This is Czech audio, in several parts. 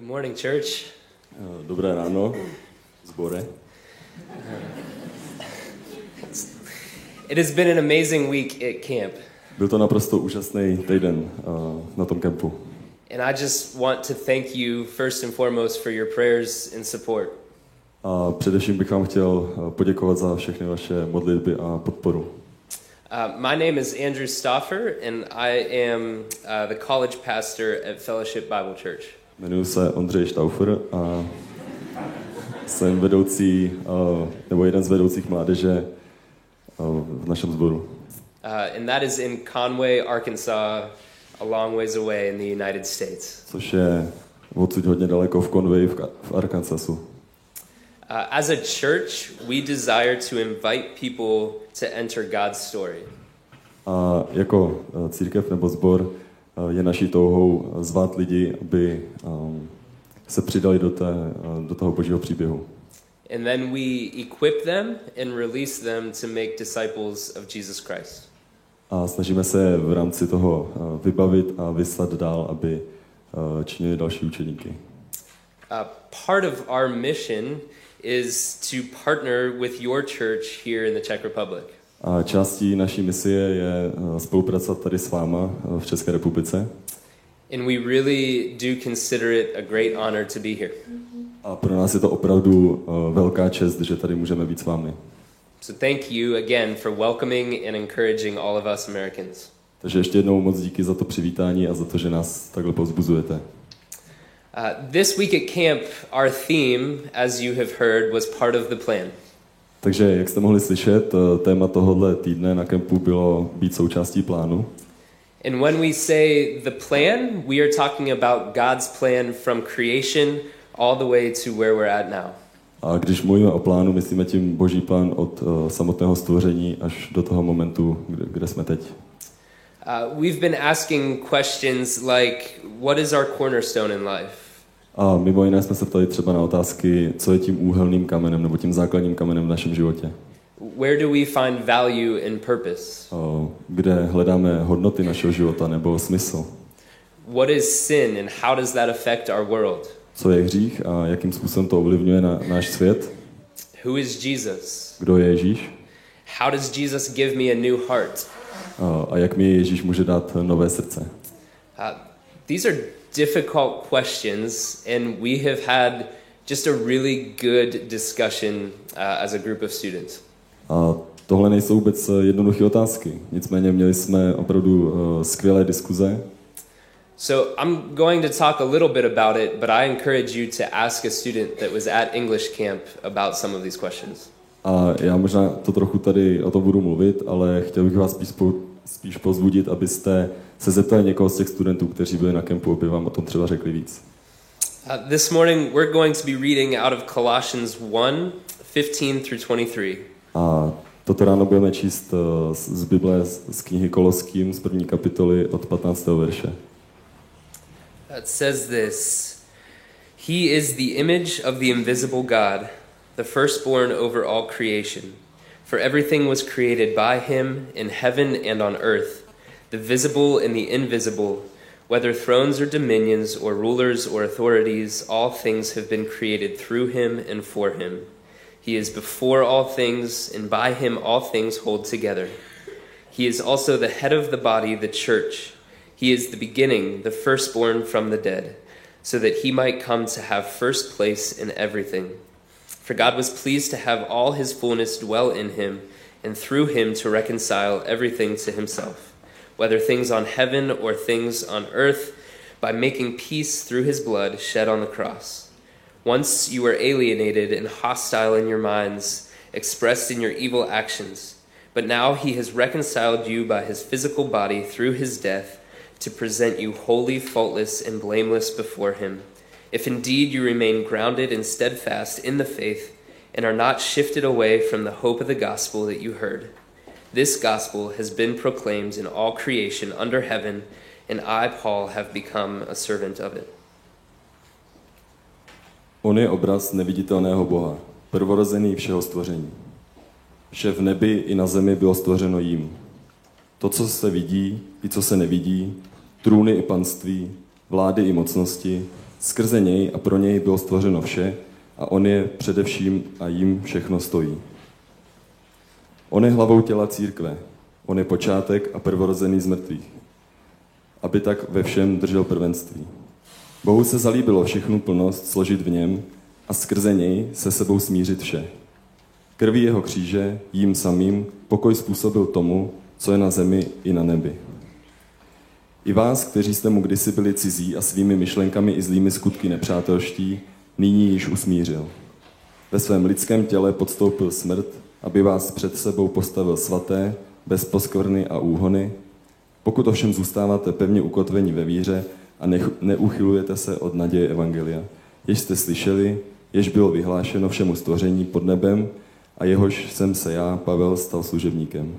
Good morning, church. Eh, Dobré ráno, zbore. It has been an amazing week at camp, Byl to naprosto úžasný týden eh, na tom kempu. and I just want to thank you first and foremost for your prayers and support. A především bych vám chtěl eh, poděkovat za všechny vaše modlitby a podporu. Uh, my name is Andrew Stoffer, and I am uh, the college pastor at Fellowship Bible Church. Jmenuji se Ondřej Štaufer a jsem vedoucí, eh, nebo jeden z vedoucích mládeže eh, v našem sboru. Uh, and that is in Conway, Arkansas, a long ways away in the United States. Což je odsud hodně daleko v Conway v, v Arkansasu. Uh, as a church, we desire to invite people to enter God's story. A jako eh, církev nebo sbor je naší touhou zvát lidi, aby ehm, se přidali do, té, eh, do toho božího příběhu. And then we equip them and release them to make disciples of Jesus Christ. A snažíme se v rámci toho eh, vybavit a vyslat dál, aby eh, činili další učeníky. Uh, part of our mission is to partner with your church here in the Czech Republic. A částí naší misie je eh, spolupracovat tady s váma eh, v České republice. And we really do consider it a great honor to be here. A pro nás je to opravdu eh, velká čest, že tady můžeme být s vámi. So thank you again for welcoming and encouraging all of us Americans. Takže ještě jednou moc díky za to přivítání a za to, že nás takhle povzbuzujete. Uh, this week at camp, our theme, as you have heard, was part of the plan. Takže, jak jste mohli slyšet, eh, téma tohohle týdne na kempu bylo být součástí plánu. And when we say the plan, we are talking about God's plan from creation all the way to where we're at now. A když mluvíme o plánu, myslíme tím boží plán od eh, samotného stvoření až do toho momentu, kde, kde jsme teď. Uh, we've been asking questions like, what is our cornerstone in life? A mimo jiné jsme se ptali třeba na otázky, co je tím úhelným kamenem nebo tím základním kamenem v našem životě. Where do we find value and purpose? O, Kde hledáme hodnoty našeho života nebo smysl. What is sin and how does that affect our world? Co je hřích a jakým způsobem to ovlivňuje na náš svět. Who is Jesus? Kdo je Ježíš How does Jesus give me a new heart? a, a jak mi Ježíš může dát nové srdce. Uh, these are difficult questions, and we have had just a really good discussion uh, as a group of students. A tohle nejsou vůbec eh, jednoduché otázky. Nicméně měli jsme opravdu uh, skvělé diskuze. So I'm going to talk a little bit about it, but I encourage you to ask a student that was at English camp about some of these questions. A já možná to trochu tady o tom budu mluvit, ale chtěl bych vás spíš, spíš pozbudit, abyste se zeptali někoho z těch studentů, kteří byli na kempu, aby vám o tom třeba řekli víc. Uh, this morning, we're going to be reading out of Colossians 1 15 through 23. A toto ráno budeme číst eh, z z Bible, z z knihy Koloským, z první kapitoly od 15. verše. It says this He is the image of the invisible God, the firstborn over all creation. For everything was created by him in heaven and on earth, the visible and the invisible, whether thrones or dominions or rulers or authorities, all things have been created through him and for him. He is before all things, and by him all things hold together. He is also the head of the body, the church. He is the beginning, the firstborn from the dead, so that he might come to have first place in everything. For God was pleased to have all his fullness dwell in him, and through him to reconcile everything to himself, whether things on heaven or things on earth, by making peace through his blood shed on the cross. Once you were alienated and hostile in your minds, expressed in your evil actions. But now he has reconciled you by his physical body through his death to present you holy, faultless, and blameless before him. If indeed you remain grounded and steadfast in the faith and are not shifted away from the hope of the gospel that you heard. This gospel has been proclaimed in all creation under heaven, and I, Paul, have become a servant of it. On je obraz neviditelného Boha, prvorozený všeho stvoření. Vše v nebi i na zemi bylo stvořeno jím. To, co se vidí, i co se nevidí, trůny i panství, vlády i mocnosti, Skrze něj a pro něj bylo stvořeno vše a on je především a jim všechno stojí. On je hlavou těla církve. On je počátek a prvorozený z mrtvých. Aby tak ve všem držel prvenství. Bohu se zalíbilo všechnu plnost složit v něm a skrze něj se sebou smířit vše. Krví jeho kříže jím samým pokoj způsobil tomu, co je na zemi i na nebi. I vás, kteří jste mu kdysi byli cizí a svými myšlenkami i zlými skutky nepřátelští, nyní již usmířil. Ve svém lidském těle podstoupil smrt, aby vás před sebou postavil svaté, bez poskvrny a úhony. Pokud ovšem zůstáváte pevně ukotveni ve víře a neuchylujete se od naděje Evangelia, jež jste slyšeli, jež bylo vyhlášeno všemu stvoření pod nebem a jehož jsem se já, Pavel, stal služebníkem.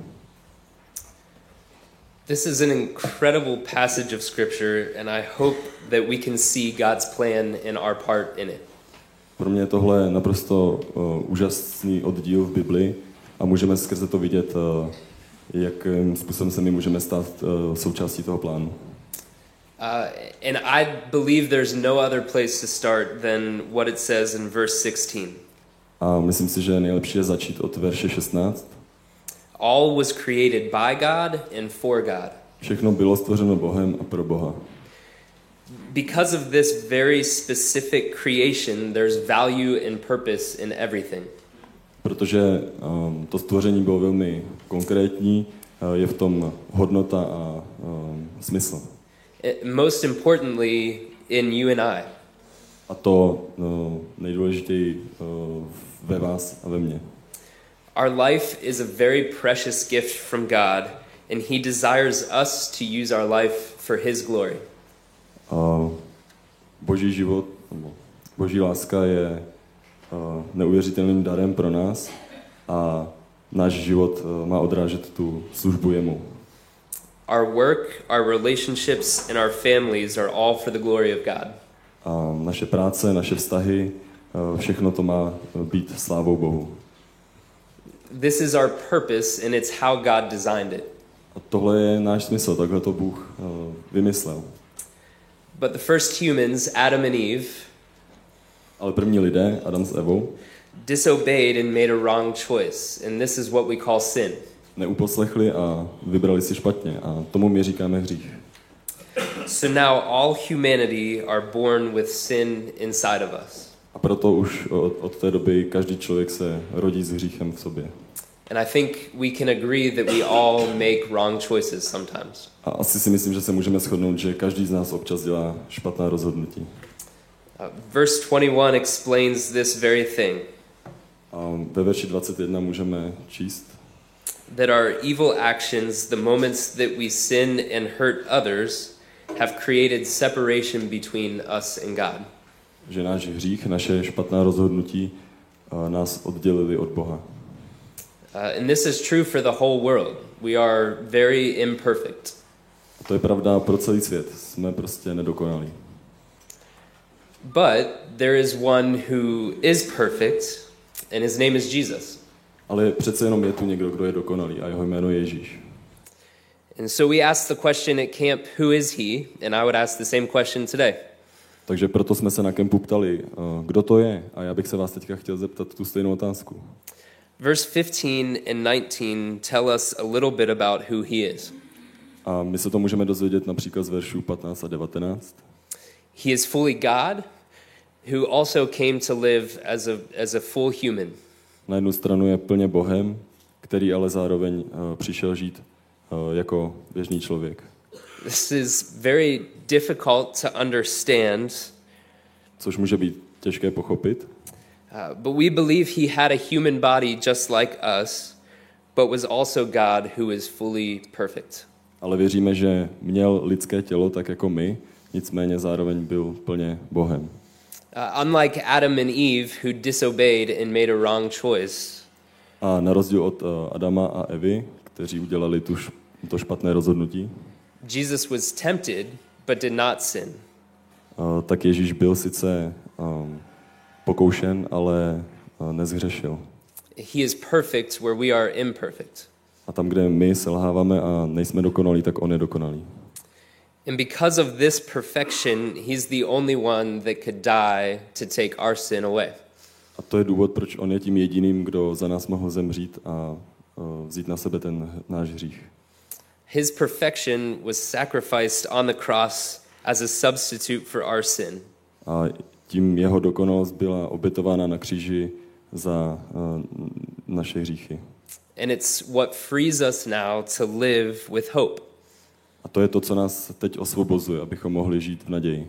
This is an incredible passage of scripture and I hope that we can see God's plan in our part in it. Pro mě je tohle naprosto uh, úžasný oddíl v Bibli a můžeme skrze to vidět, uh, jakým způsobem se my můžeme stát uh, součástí toho plánu. Uh, and I believe there's no other place to start than what it says in verse 16. A myslím si, že nejlepší je začít od verše 16. All was created by God and for God. Všechno bylo stvořeno Bohem a pro Boha. Because of this very specific creation, there's value and purpose in everything. Protože um, to stvoření bylo velmi konkrétní, uh, je v tom hodnota a um, smysl. It, most importantly, in you and I. A to uh, nejdůležitěji uh, ve vás a ve mně. Our life is a very precious gift from God, and He desires us to use our life for His glory. Uh, boží život, boží láska je neuvěřitelným darem pro nás a náš život má odrážet tu službu jemu. Our work, our relationships, and our families are all for the glory of God. A naše práce, naše vztahy, všechno to má být slávou Bohu. This is our purpose, and it's how God designed it. A tohle je náš smysl, takhle to Bůh uh, vymyslel. But the first humans, Adam and Eve, Ale první lidé, Adam s Evou, disobeyed and made a wrong choice, and this is what we call sin. neuposlechli a vybrali si špatně a tomu my říkáme hřích. So now all humanity are born with sin inside of us. A proto už od, od té doby každý člověk se rodí s hříchem v sobě. And I think we can agree that we all make wrong choices sometimes. A asi si myslím, že se můžeme shodnout, že každý z nás občas dělá špatná rozhodnutí. Uh, verse 21 explains this very thing A ve verši 21 můžeme číst, that our evil actions, the moments that we sin and hurt others, have created separation between us and God. Že náš hřích, naše špatná rozhodnutí a, nás oddělili od Boha. Uh, and this is true for the whole world. We are very imperfect. A to je pravda pro celý svět. Jsme prostě nedokonalí. But there is one who is perfect, and his name is Jesus. Ale přece jenom je tu někdo, kdo je dokonalý a jeho jméno je Ježíš. And so we asked the question at camp, Who is he? And I would ask the same question today. Takže proto jsme se na kempu ptali, eh, kdo to je. A já bych se vás teďka chtěl zeptat tu stejnou otázku. Verse 15 and 19 tell us a little bit about who he is. A my se to můžeme dozvědět například z veršů 15 a 19. He is fully God, who also came to live as a, as a full human. Na jednu stranu je plně Bohem, který ale zároveň uh, přišel žít uh, jako běžný člověk. This is very difficult to understand, Což může být těžké pochopit, uh, but we believe he had a human body just like us, but was also God who is fully perfect. ale věříme, že měl lidské tělo tak jako my, nicméně zároveň byl plně Bohem. Uh, unlike Adam and Eve, who disobeyed and made a wrong choice, A na rozdíl od uh, Adama a Evy, kteří udělali tu, to špatné rozhodnutí, Jesus was tempted but did not sin. uh, tak Ježíš byl sice um, pokoušen, ale uh, nezhřešil. He is perfect where we are imperfect. A tam, kde my selháváme a nejsme dokonalí, tak on je dokonalý. And because of this perfection, he's the only one that could die to take our sin away. A to je důvod, proč on je tím jediným, kdo za nás mohl zemřít a uh, vzít na sebe ten náš hřích. His perfection was sacrificed on the cross as a substitute for our sin. A tím jeho dokonalost byla obětována na kříži za uh, naše hříchy. And it's what frees us now to live with hope. A to je to, co nás teď osvobozuje, abychom mohli žít v naději.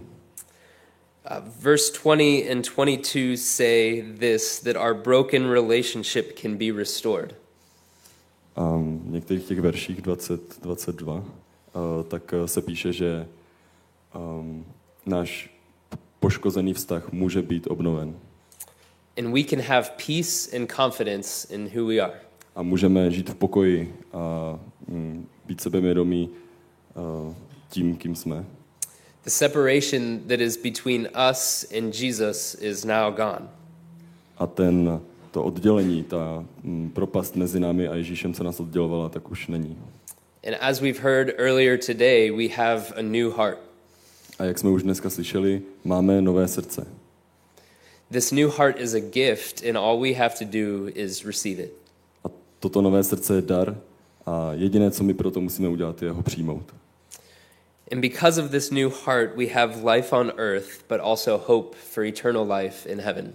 Uh, verse 20 and 22 say this that our broken relationship can be restored. A v některých těch verších 20, 22, uh, tak uh, se píše, že um, náš poškozený vztah může být obnoven. And we can have peace and confidence in who we are. A můžeme žít v pokoji a mm, být sebevědomí uh, tím, kým jsme. The separation that is between us and Jesus is now gone. A ten, to oddělení, ta mm, propast mezi námi a Ježíšem, co nás oddělovala, tak už není. And as we've heard earlier today, we have a new heart. A jak jsme už dneska slyšeli, máme nové srdce. This new heart is a gift, and all we have to do is receive it. A toto nové srdce je dar a jediné, co my proto musíme udělat, je ho přijmout. And because of this new heart, we have life on earth, but also hope for eternal life in heaven.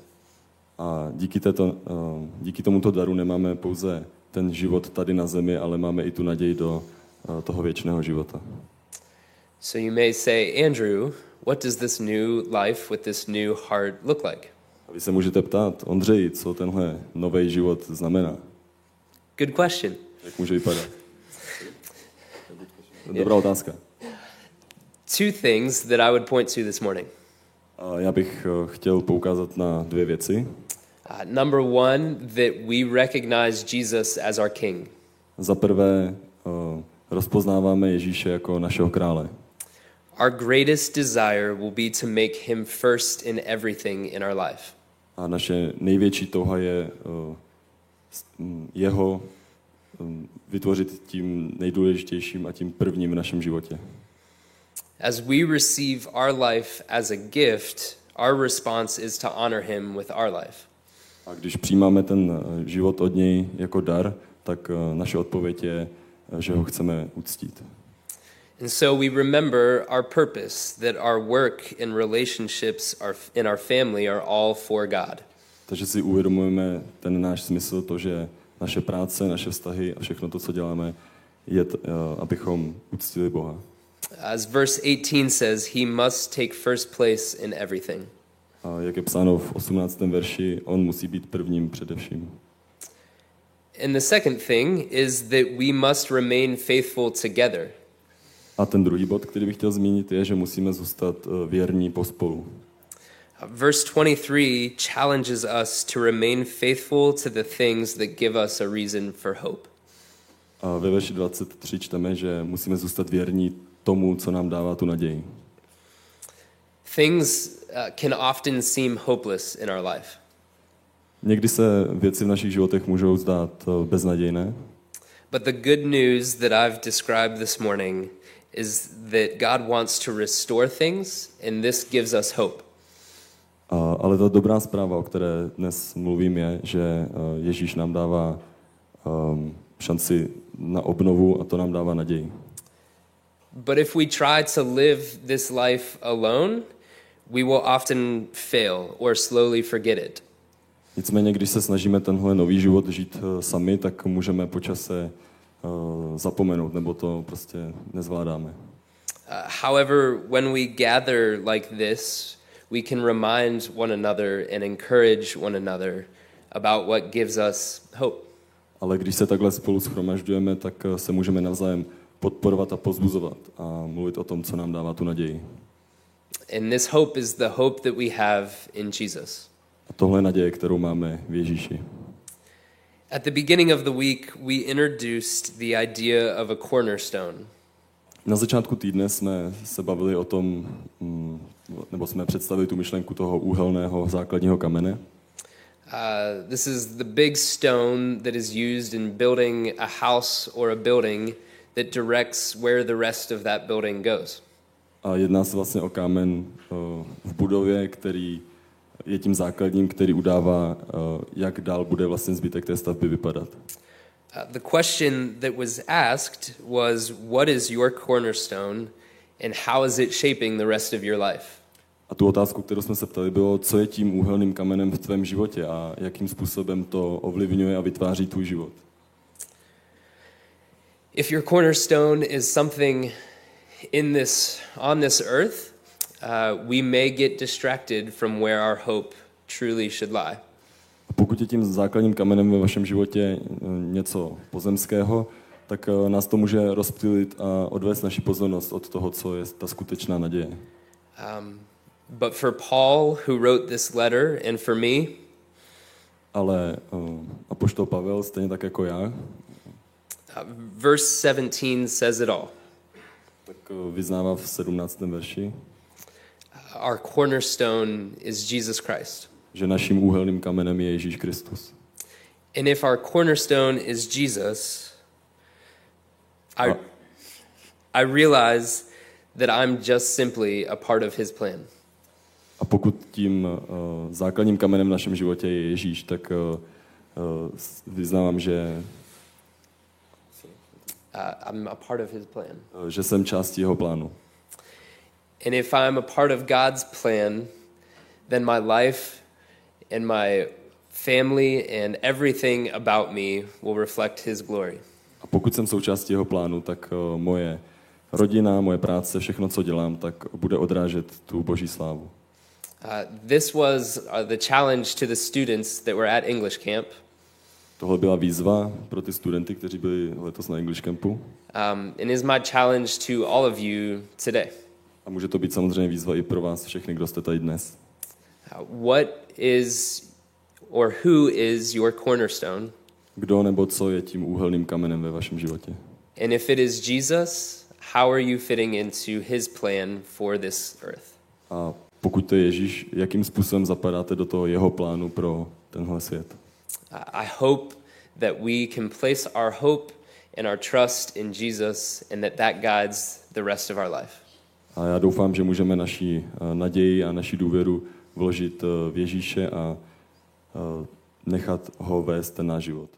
A díky, této, eh, díky tomuto daru nemáme pouze ten život tady na zemi, ale máme i tu naději do eh, toho věčného života. So you may say, Andrew, what does this new life with this new heart look like? A vy se můžete ptát, Ondřej, co tenhle nový život znamená? Good question. Jak může vypadat? Dobrá otázka. Two things that I would point to this morning. A já bych eh, chtěl poukázat na dvě věci. Uh, number one, that we recognize Jesus as our king. Za prvé eh, rozpoznáváme Ježíše jako našeho krále. Our greatest desire will be to make him first in everything in our life. A naše největší touha je eh, mm, jeho mm, vytvořit tím nejdůležitějším a tím prvním v našem životě. As we receive our life as a gift, our response is to honor him with our life. A když přijímáme ten eh, život od něj jako dar, tak eh, naše odpověď je, eh, že ho chceme uctít. And so we remember our purpose that our work and relationships are, in our family are all for God. Takže si uvědomujeme ten náš smysl, to, že naše práce, naše vztahy a všechno to, co děláme, je, t- abychom uctili Boha. As verse 18 says, he must take first place in everything. A jak je psáno v 18. verši, on musí být prvním především. And the second thing is that we must remain faithful together. A ten druhý bod, který bych chtěl zmínit, je, že musíme zůstat eh, věrní pospolu. Uh, Verse 23 challenges us to remain faithful to the things that give us a reason for hope. A ve verši 23 čteme, že musíme zůstat věrní tomu, co nám dává tu naději. Things uh, can often seem hopeless in our life. Někdy se věci v našich životech můžou zdát eh, beznadějné, But the good news that I've described this morning is that God wants to restore things, and this gives us hope. A, ale ta dobrá zpráva, o které dnes mluvím, je, že eh, Ježíš nám dává um, šanci na obnovu a to nám dává naději. But if we try to live this life alone, we will often fail or slowly forget it. Nicméně, když se snažíme tenhle nový život žít eh, sami, tak můžeme po čase uh, zapomenout, nebo to prostě nezvládáme. Uh, however, when we gather like this, we can remind one another and encourage one another about what gives us hope. Ale když se takhle spolu schromažďujeme, tak eh, se můžeme navzájem podporovat a pozbuzovat a mluvit o tom, co nám dává tu naději. And this hope is the hope that we have in Jesus. A tohle naděje, kterou máme v Ježíši. At the beginning of the week, we introduced the idea of a cornerstone. Na začátku týdne jsme se bavili o tom, mm, nebo jsme představili tu myšlenku toho úhelného základního kamene. Uh, this is the big stone that is used in building a house or a building that directs where the rest of that building goes. A jedná se vlastně o kámen eh, v budově, který je tím základním, který udává, eh, jak dál bude vlastně zbytek té stavby vypadat. Uh, the question that was asked was, What is your cornerstone, and how is it shaping the rest of your life? A tu otázku, kterou jsme se ptali, bylo, co je tím úhelným kamenem v tvém životě a jakým způsobem to ovlivňuje a vytváří tvůj život. If your cornerstone is something in this on this earth, uh, we may get distracted from where our hope truly should lie. Pokud je tím základním kamenem ve vašem životě eh, něco pozemského, tak eh, nás to může rozptýlit a odvést naši pozornost od toho, co je ta skutečná naděje. Um, but for Paul, who wrote this letter, and for me, Ale uh, apoštol Pavel, stejně tak jako já, uh, verse 17 says it all. Tak uh, vyznává v 17. verši, Our cornerstone is Jesus Christ. že naším úhelným kamenem je Ježíš Kristus. And if our cornerstone is Jesus, I. I realize that I'm just simply a part of his plan. A pokud tím uh, základním kamenem v našem životě je Ježíš, tak uh, uh, vyznávám, že, I'm a part of his plan. uh, že jsem částí jeho plánu. And if I'm a part of God's plan, then my life and my family and everything about me will reflect his glory. A pokud jsem součástí jeho plánu, tak uh, moje rodina, moje práce, všechno, co dělám, tak bude odrážet tu boží slávu. Uh, this was uh, the challenge to the students that were at English camp. Tohle byla výzva pro ty studenty, kteří byli letos na English Campu. Um, and is my challenge to all of you today. A může to být samozřejmě výzva i pro vás všechny, kdo jste tady dnes. Uh, what is or who is your cornerstone? Kdo nebo co je tím úhelným kamenem ve vašem životě? And if it is Jesus, how are you fitting into his plan for this earth? A pokud to je Ježíš, jakým způsobem zapadáte do toho jeho plánu pro tenhle svět? Uh, I hope that we can place our hope and our trust in Jesus and that that guides the rest of our life. A já doufám, že můžeme naši eh, naději a naši důvěru vložit eh, v Ježíše a eh, nechat ho vést ten náš život.